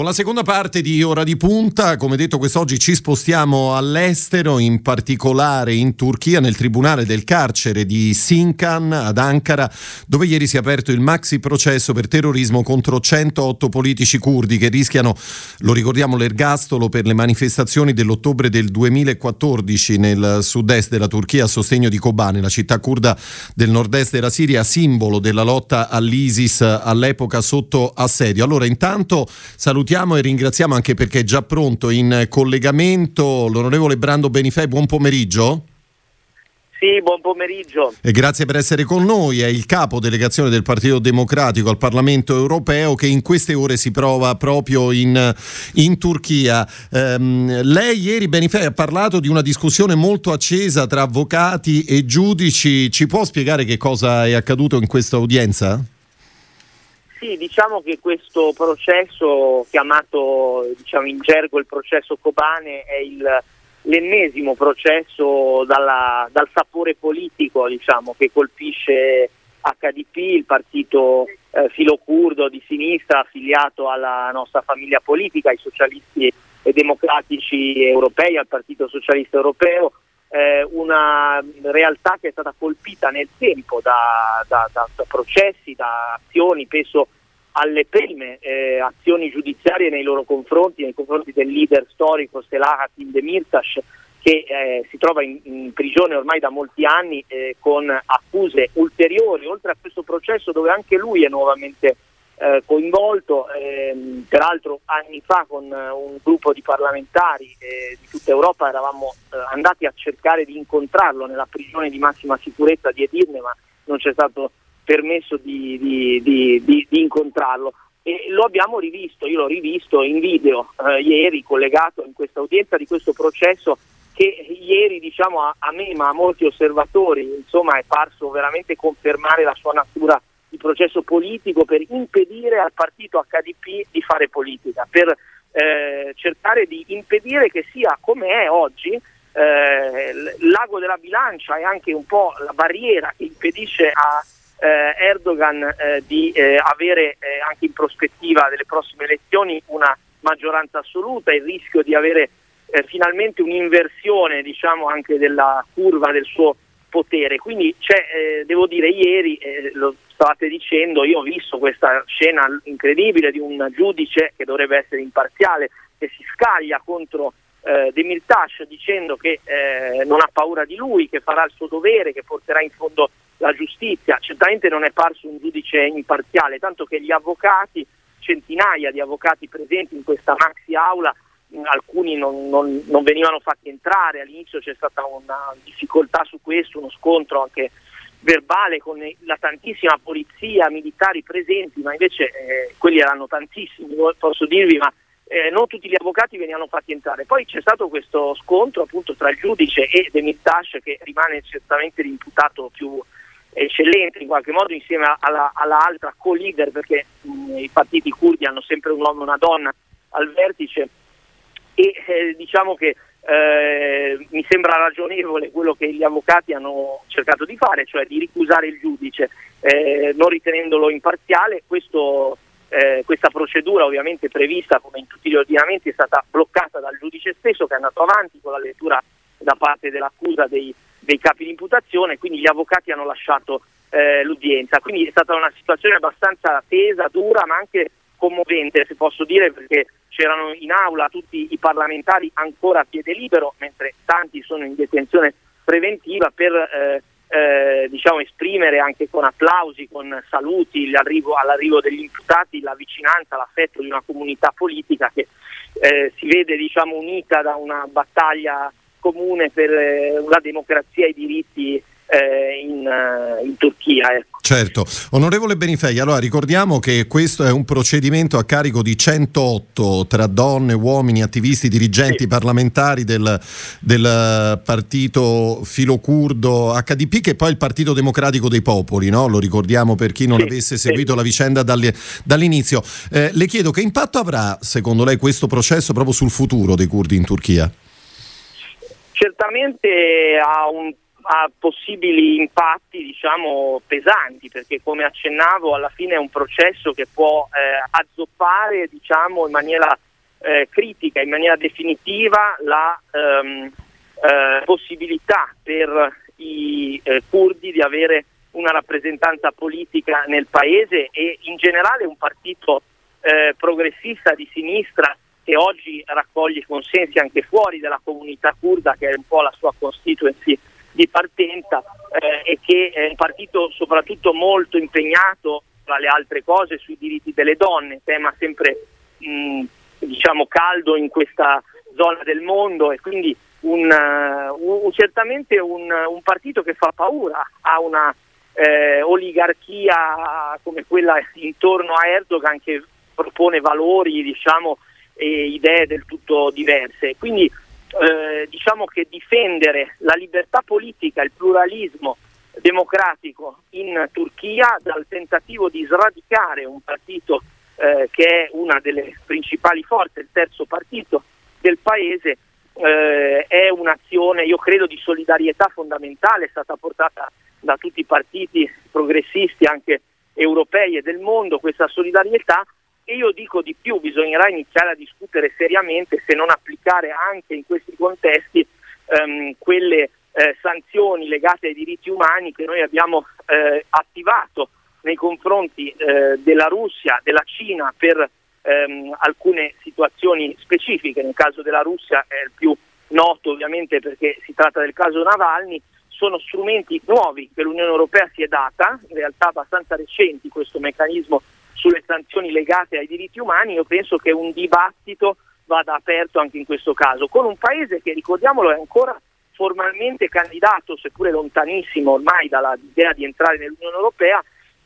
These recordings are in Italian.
Con la seconda parte di Ora di Punta, come detto quest'oggi ci spostiamo all'estero, in particolare in Turchia, nel tribunale del carcere di Sincan ad Ankara, dove ieri si è aperto il maxi processo per terrorismo contro 108 politici curdi che rischiano, lo ricordiamo, l'ergastolo per le manifestazioni dell'ottobre del 2014 nel sud-est della Turchia a sostegno di Kobane, la città curda del nord-est della Siria, simbolo della lotta all'ISIS all'epoca sotto assedio. Allora, intanto salutiamo salutiamo e ringraziamo anche perché è già pronto in collegamento l'onorevole Brando Benifei. Buon pomeriggio. Sì, buon pomeriggio. E grazie per essere con noi. È il capo delegazione del Partito Democratico al Parlamento europeo che in queste ore si prova proprio in, in Turchia. Um, lei ieri, Benifei, ha parlato di una discussione molto accesa tra avvocati e giudici. Ci può spiegare che cosa è accaduto in questa udienza? Sì, diciamo che questo processo, chiamato diciamo, in gergo il processo Kobane, è il, l'ennesimo processo dalla, dal sapore politico diciamo, che colpisce HDP, il partito eh, filocurdo di sinistra affiliato alla nostra famiglia politica, ai socialisti e democratici europei, al Partito Socialista Europeo, eh, una realtà che è stata colpita nel tempo da, da, da, da processi, da azioni, penso alle prime eh, azioni giudiziarie nei loro confronti, nei confronti del leader storico Selahattin Demirtas che eh, si trova in, in, prigione ormai da molti anni eh, con accuse ulteriori, oltre a questo processo dove anche lui è nuovamente eh, coinvolto, ehm, peraltro anni fa con eh, un gruppo di parlamentari eh, di tutta Europa eravamo eh, andati a cercare di incontrarlo nella prigione di massima sicurezza di Edirne, ma non c'è stato permesso di, di, di, di, incontrarlo. E lo abbiamo rivisto, io l'ho rivisto in video eh, ieri collegato in questa udienza di questo processo che ieri diciamo, a, a, me ma a molti osservatori insomma, è parso veramente confermare la sua natura di processo politico per impedire al partito HDP di fare politica, per eh, cercare di impedire che sia come è oggi eh, l'ago della bilancia e anche un po' la barriera che impedisce a eh, Erdogan eh, di eh, avere eh, anche in prospettiva delle prossime elezioni una maggioranza assoluta, il rischio di avere finalmente un'inversione diciamo, anche della curva del suo potere. Quindi c'è, devo dire, ieri, lo stavate dicendo, io ho visto questa scena incredibile di un giudice che dovrebbe essere imparziale, che si scaglia contro eh, Demirtas dicendo che eh, non ha paura di lui, che farà il suo dovere, che porterà in fondo la giustizia. Certamente non è parso un giudice imparziale, tanto che gli avvocati, centinaia di avvocati presenti in questa maxi aula, alcuni non, non, non, venivano fatti entrare, all'inizio c'è stata una difficoltà su questo, uno scontro anche verbale con la tantissima polizia, militari presenti, ma invece eh, quelli erano tantissimi, posso dirvi, ma eh, non tutti gli avvocati venivano fatti entrare. Poi c'è stato questo scontro appunto tra il giudice e Demirtas che rimane certamente l'imputato più eccellente in qualche modo insieme alla, alla altra co-leader perché mh, i partiti curdi hanno sempre un uomo e una donna al vertice e eh, diciamo che eh, mi sembra ragionevole quello che gli avvocati hanno cercato di fare, cioè di ricusare il giudice eh, non ritenendolo imparziale. Questo, eh, questa procedura ovviamente prevista come in tutti gli ordinamenti è stata bloccata dal giudice stesso che è andato avanti con la lettura da parte dell'accusa dei dei capi di imputazione, quindi gli avvocati hanno lasciato eh, l'udienza. Quindi è stata una situazione abbastanza tesa, dura, ma anche commovente, se posso dire, perché c'erano in aula tutti i parlamentari ancora a piede libero, mentre tanti sono in detenzione preventiva per eh, eh, diciamo, esprimere anche con applausi, con saluti all'arrivo, degli imputati la vicinanza, l'affetto di una comunità politica che eh, si vede diciamo, unita da una battaglia comune per eh, la democrazia e i diritti eh, in, uh, in, Turchia. Ecco. Certo, onorevole Benifei, allora ricordiamo che questo è un procedimento a carico di 108 tra donne, uomini, attivisti, dirigenti sì. parlamentari del, del, partito filocurdo HDP che è poi il Partito Democratico dei Popoli, no? lo ricordiamo per chi non sì, avesse seguito sì. la vicenda dalle, dall'inizio. Eh, le chiedo che impatto avrà secondo lei questo processo proprio sul futuro dei curdi in Turchia? certamente ha un, ha possibili impatti diciamo, pesanti perché come accennavo alla fine è un processo che può eh, azzoppare diciamo, in maniera eh, critica, in maniera definitiva la ehm, eh, possibilità per i eh, curdi di avere una rappresentanza politica nel paese e in generale un partito eh, progressista di sinistra che oggi raccoglie consensi anche fuori dalla comunità kurda che è un po' la sua constituency di partenza eh, e che è un partito soprattutto molto impegnato tra le altre cose sui diritti delle donne, tema sempre mh, diciamo caldo in questa zona del mondo e quindi un, uh, un, certamente un, un, partito che fa paura a una eh, oligarchia come quella intorno a Erdogan che propone valori diciamo, e idee del tutto diverse. Quindi eh, diciamo che difendere la libertà politica, il pluralismo democratico in Turchia dal tentativo di sradicare un partito eh, che è una delle principali forze, il terzo partito del paese, eh, è un'azione, io credo, di solidarietà fondamentale, è stata portata da tutti i partiti progressisti, anche europei e del mondo, questa solidarietà e io dico di più, bisognerà iniziare a discutere seriamente se non applicare anche in questi contesti ehm, quelle eh, sanzioni legate ai diritti umani che noi abbiamo eh, attivato nei confronti eh, della Russia, della Cina per ehm, alcune situazioni specifiche. Nel caso della Russia è il più noto ovviamente perché si tratta del caso Navalny, sono strumenti nuovi che l'Unione Europea si è data, in realtà abbastanza recenti questo meccanismo sulle sanzioni legate ai diritti umani, io penso che un dibattito vada aperto anche in questo caso, con un paese che, ricordiamolo, è ancora formalmente candidato, seppure lontanissimo ormai dall'idea di entrare nell'Unione Europea,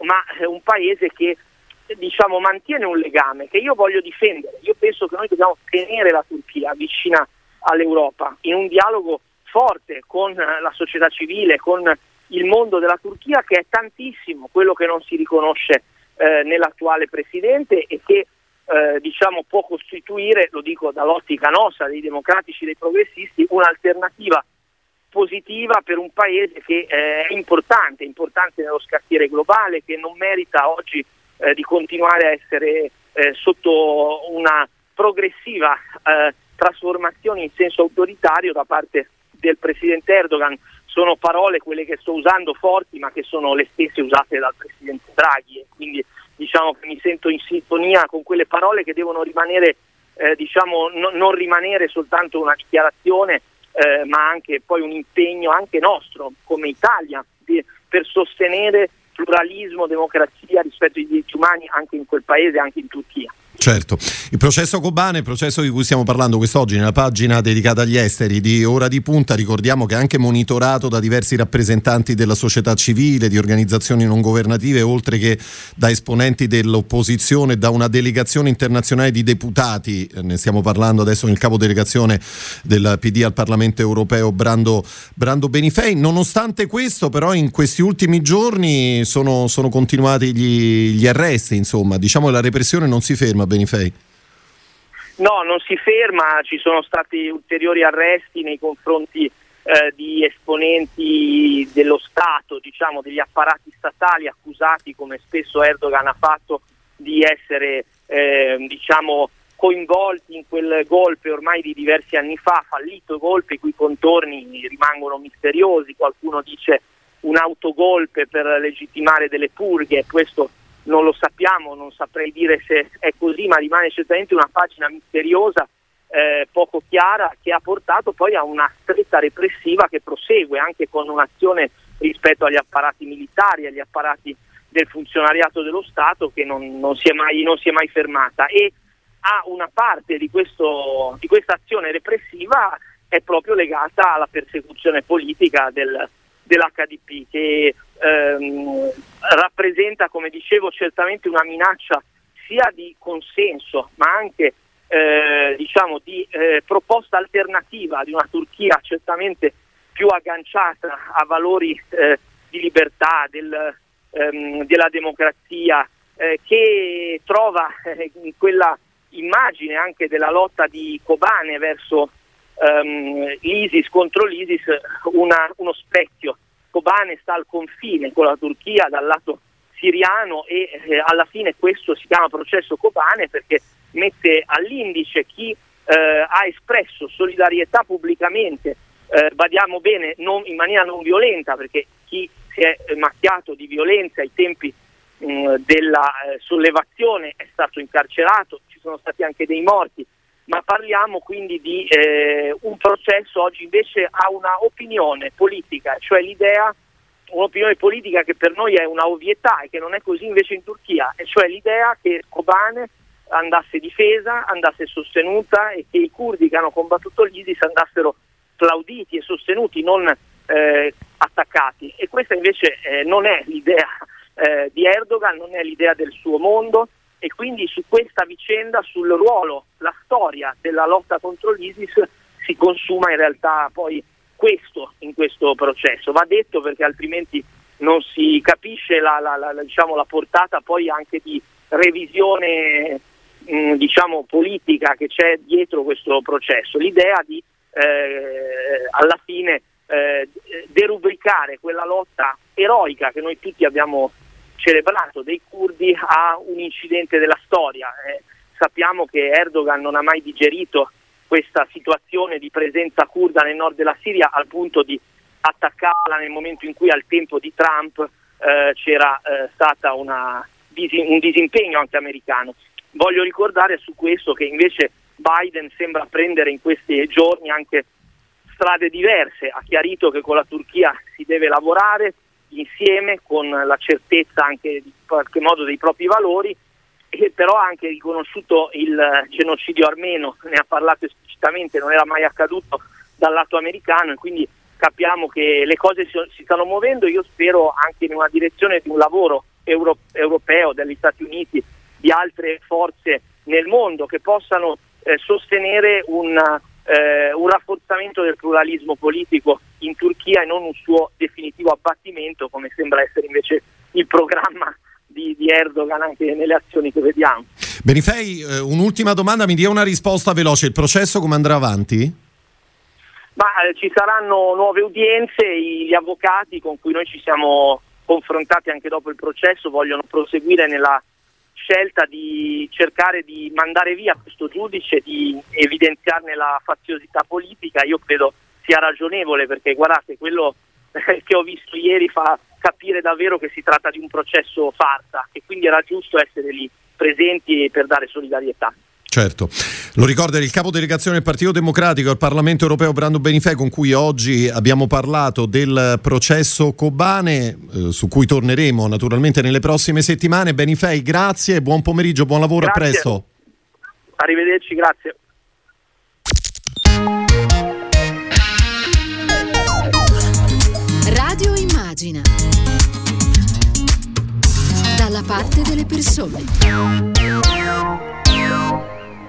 ma è un paese che diciamo, mantiene un legame che io voglio difendere. Io penso che noi dobbiamo tenere la Turchia vicina all'Europa in un dialogo forte con la società civile, con il mondo della Turchia che è tantissimo quello che non si riconosce eh, nell'attuale presidente e che eh, diciamo, può costituire, lo dico dall'ottica nostra, dei democratici, dei progressisti, un'alternativa positiva per un paese che eh, è importante, importante nello scacchiere globale, che non merita oggi eh, di continuare a essere eh, sotto una progressiva eh, trasformazione in senso autoritario da parte del presidente Erdogan sono parole quelle che sto usando forti ma che sono le stesse usate dal Presidente Draghi e quindi diciamo che mi sento in sintonia con quelle parole che devono rimanere, eh, diciamo, no, non rimanere soltanto una dichiarazione eh, ma anche poi un impegno anche nostro come Italia di, per sostenere pluralismo, democrazia, rispetto ai diritti umani anche in quel paese, anche in Turchia. Certo, il processo Kobane, il processo di cui stiamo parlando quest'oggi nella pagina dedicata agli esteri di Ora di Punta, ricordiamo che è anche monitorato da diversi rappresentanti della società civile, di organizzazioni non governative, oltre che da esponenti dell'opposizione da una delegazione internazionale di deputati, ne stiamo parlando adesso nel capo delegazione del PD al Parlamento europeo Brando, Brando Benifei. Nonostante questo però in questi ultimi giorni sono, sono continuati gli, gli arresti, insomma, diciamo che la repressione non si ferma Benifei? No, non si ferma, ci sono stati ulteriori arresti nei confronti eh, di esponenti dello Stato, diciamo degli apparati statali accusati, come spesso Erdogan ha fatto, di essere eh, diciamo, coinvolti in quel golpe ormai di diversi anni fa, fallito golpe i cui contorni rimangono misteriosi, qualcuno dice un autogolpe per legittimare delle purghe, questo non lo sappiamo, non saprei dire se è così, ma rimane certamente una pagina misteriosa, eh, poco chiara, che ha portato poi a una stretta repressiva che prosegue anche con un'azione rispetto agli apparati militari, agli apparati del funzionariato dello Stato che non, non, si, è mai, non si è mai fermata. E a una parte di, questo, di questa azione repressiva è proprio legata alla persecuzione politica del, dell'HDP che ehm, rappresenta, come dicevo, certamente una minaccia sia di consenso ma anche eh, diciamo, di eh, proposta alternativa di una Turchia certamente più agganciata a valori eh, di libertà, del, ehm, della democrazia, eh, che trova eh, in quella immagine anche della lotta di Kobane verso ehm, l'ISIS contro l'ISIS una, uno specchio. Kobane sta al confine con la Turchia dal lato siriano e eh, alla fine questo si chiama processo Kobane perché mette all'indice chi eh, ha espresso solidarietà pubblicamente, eh, badiamo bene, non, in maniera non violenta perché chi si è macchiato di violenza ai tempi mh, della eh, sollevazione è stato incarcerato, ci sono stati anche dei morti, ma parliamo quindi di eh, un processo oggi invece ha una opinione politica, cioè l'idea, un'opinione politica che per noi è una ovvietà e che non è così invece in Turchia, e cioè l'idea che Kobane andasse difesa, andasse sostenuta e che i curdi che hanno combattuto l'ISIS andassero plauditi e sostenuti, non eh, attaccati. E questa invece eh, non è l'idea eh, di Erdogan, non è l'idea del suo mondo e quindi su questa vicenda, sul ruolo, la storia della lotta contro l'ISIS si consuma in realtà poi questo in questo processo. Va detto perché altrimenti non si capisce la, la, la, diciamo, la portata poi anche di revisione mh, diciamo, politica che c'è dietro questo processo. L'idea di eh, alla fine eh, derubricare quella lotta eroica che noi tutti abbiamo celebrato dei curdi a un incidente della storia. Eh, sappiamo che Erdogan non ha mai digerito questa situazione di presenza kurda nel nord della Siria al punto di attaccarla nel momento in cui al tempo di Trump eh, c'era eh, stato un disimpegno anche americano. Voglio ricordare su questo che invece Biden sembra prendere in questi giorni anche strade diverse, ha chiarito che con la Turchia si deve lavorare insieme con la certezza anche in qualche modo dei propri valori, e però ha anche riconosciuto il genocidio armeno, ne ha parlato esplicitamente, non era mai accaduto dal lato americano e quindi capiamo che le cose si, stanno muovendo, io spero anche in una direzione di un lavoro euro, europeo, degli Stati Uniti, di altre forze nel mondo che possano eh, sostenere un, eh, un rafforzamento del pluralismo politico in Turchia e non un suo definitivo abbattimento come sembra essere invece il programma di, di Erdogan anche nelle azioni che vediamo. Benifei, eh, un'ultima domanda, mi dia una risposta veloce, il processo come andrà avanti? Ma, eh, ci saranno nuove udienze, gli avvocati con cui noi ci siamo confrontati anche dopo il processo vogliono proseguire nella scelta di cercare di mandare via questo giudice, di evidenziarne la faziosità politica, io credo sia ragionevole perché guardate, quello che ho visto ieri fa capire davvero che si tratta di un processo farsa e quindi era giusto essere lì presenti per dare solidarietà. Certo, lo ricorda il capo delegazione del Partito Democratico al Parlamento Europeo Brando Benifei con cui oggi abbiamo parlato del processo Kobane eh, su cui torneremo naturalmente nelle prossime settimane. Benifei, grazie, buon pomeriggio, buon lavoro, grazie. a presto. Arrivederci, grazie. Radio Immagina dalla parte delle persone.